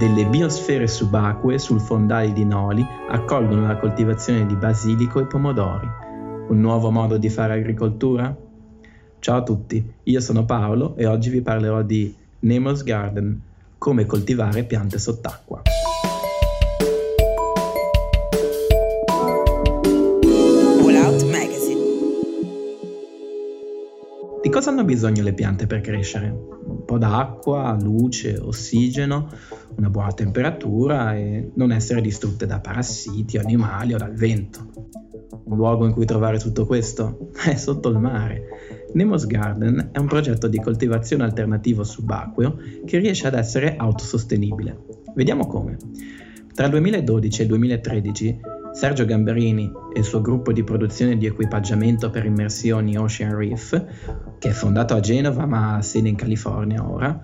Delle biosfere subacquee sul fondale di Noli accolgono la coltivazione di basilico e pomodori. Un nuovo modo di fare agricoltura? Ciao a tutti, io sono Paolo e oggi vi parlerò di Nemo's Garden, come coltivare piante sott'acqua. Di cosa hanno bisogno le piante per crescere? Po' d'acqua, luce, ossigeno, una buona temperatura e non essere distrutte da parassiti, animali o dal vento. Un luogo in cui trovare tutto questo? È sotto il mare. Nemo's Garden è un progetto di coltivazione alternativo subacqueo che riesce ad essere autosostenibile. Vediamo come. Tra il 2012 e il 2013 Sergio Gamberini e il suo gruppo di produzione di equipaggiamento per immersioni Ocean Reef, che è fondato a Genova ma ha sede in California ora,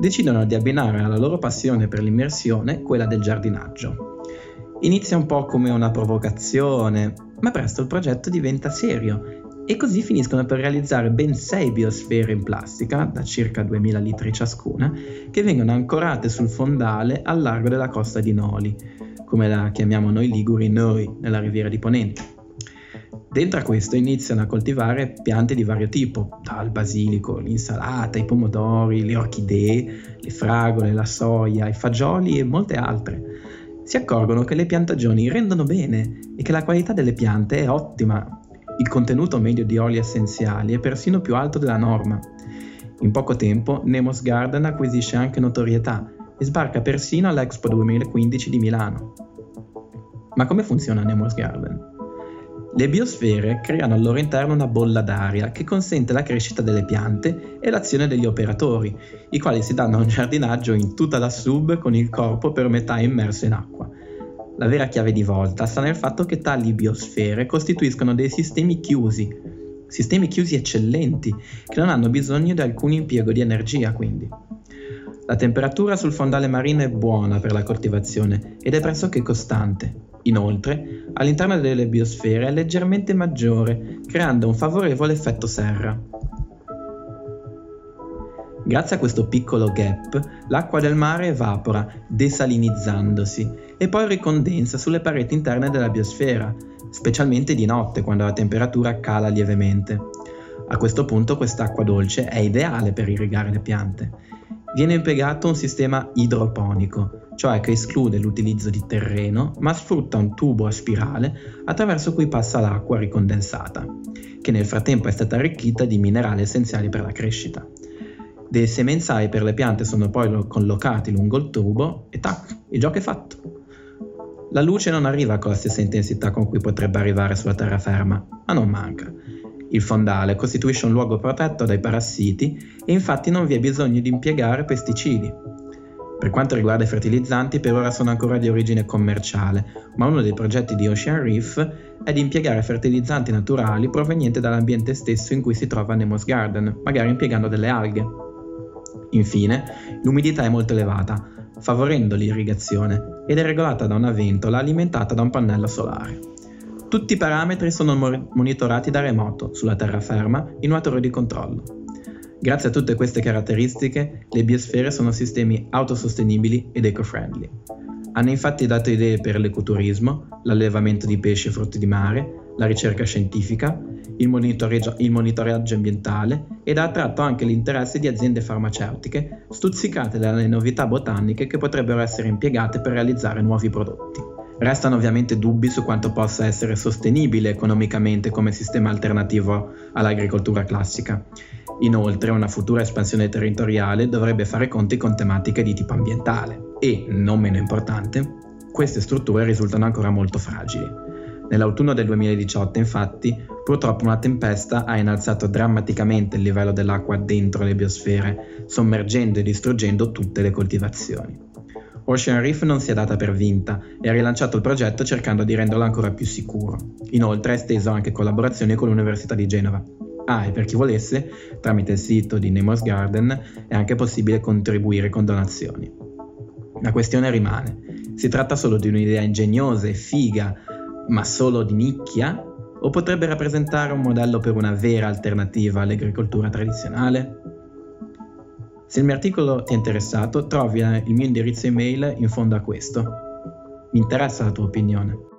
decidono di abbinare alla loro passione per l'immersione quella del giardinaggio. Inizia un po' come una provocazione, ma presto il progetto diventa serio e così finiscono per realizzare ben 6 biosfere in plastica, da circa 2000 litri ciascuna, che vengono ancorate sul fondale al largo della costa di Noli, come la chiamiamo noi liguri noi nella riviera di Ponente. Dentro a questo iniziano a coltivare piante di vario tipo, dal basilico, l'insalata, i pomodori, le orchidee, le fragole, la soia, i fagioli e molte altre. Si accorgono che le piantagioni rendono bene e che la qualità delle piante è ottima. Il contenuto medio di oli essenziali è persino più alto della norma. In poco tempo Nemos Garden acquisisce anche notorietà e sbarca persino all'Expo 2015 di Milano. Ma come funziona Nemo's Garden? Le biosfere creano al loro interno una bolla d'aria che consente la crescita delle piante e l'azione degli operatori, i quali si danno a un giardinaggio in tutta la sub con il corpo per metà immerso in acqua. La vera chiave di volta sta nel fatto che tali biosfere costituiscono dei sistemi chiusi, sistemi chiusi eccellenti, che non hanno bisogno di alcun impiego di energia quindi. La temperatura sul fondale marino è buona per la coltivazione ed è pressoché costante. Inoltre, all'interno delle biosfere è leggermente maggiore, creando un favorevole effetto serra. Grazie a questo piccolo gap, l'acqua del mare evapora, desalinizzandosi, e poi ricondensa sulle pareti interne della biosfera, specialmente di notte quando la temperatura cala lievemente. A questo punto quest'acqua dolce è ideale per irrigare le piante Viene impiegato un sistema idroponico, cioè che esclude l'utilizzo di terreno, ma sfrutta un tubo a spirale attraverso cui passa l'acqua ricondensata, che nel frattempo è stata arricchita di minerali essenziali per la crescita. Dei semenzai per le piante sono poi collocati lungo il tubo e tac, il gioco è fatto. La luce non arriva con la stessa intensità con cui potrebbe arrivare sulla terraferma, ma non manca il fondale costituisce un luogo protetto dai parassiti e infatti non vi è bisogno di impiegare pesticidi. Per quanto riguarda i fertilizzanti, per ora sono ancora di origine commerciale, ma uno dei progetti di Ocean Reef è di impiegare fertilizzanti naturali provenienti dall'ambiente stesso in cui si trova Nemo's Garden, magari impiegando delle alghe. Infine, l'umidità è molto elevata, favorendo l'irrigazione, ed è regolata da una ventola alimentata da un pannello solare. Tutti i parametri sono monitorati da remoto, sulla terraferma, in una torre di controllo. Grazie a tutte queste caratteristiche, le biosfere sono sistemi autosostenibili ed eco-friendly. Hanno infatti dato idee per l'ecoturismo, l'allevamento di pesci e frutti di mare, la ricerca scientifica, il monitoraggio, il monitoraggio ambientale ed ha attratto anche l'interesse di aziende farmaceutiche stuzzicate dalle novità botaniche che potrebbero essere impiegate per realizzare nuovi prodotti. Restano ovviamente dubbi su quanto possa essere sostenibile economicamente come sistema alternativo all'agricoltura classica. Inoltre una futura espansione territoriale dovrebbe fare conti con tematiche di tipo ambientale e, non meno importante, queste strutture risultano ancora molto fragili. Nell'autunno del 2018, infatti, purtroppo una tempesta ha innalzato drammaticamente il livello dell'acqua dentro le biosfere, sommergendo e distruggendo tutte le coltivazioni. Ocean Reef non si è data per vinta e ha rilanciato il progetto cercando di renderlo ancora più sicuro. Inoltre ha esteso anche collaborazioni con l'Università di Genova. Ah, e per chi volesse, tramite il sito di Nemo's Garden è anche possibile contribuire con donazioni. La questione rimane, si tratta solo di un'idea ingegnosa e figa, ma solo di nicchia? O potrebbe rappresentare un modello per una vera alternativa all'agricoltura tradizionale? Se il mio articolo ti è interessato, trovi il mio indirizzo email in fondo a questo. Mi interessa la tua opinione.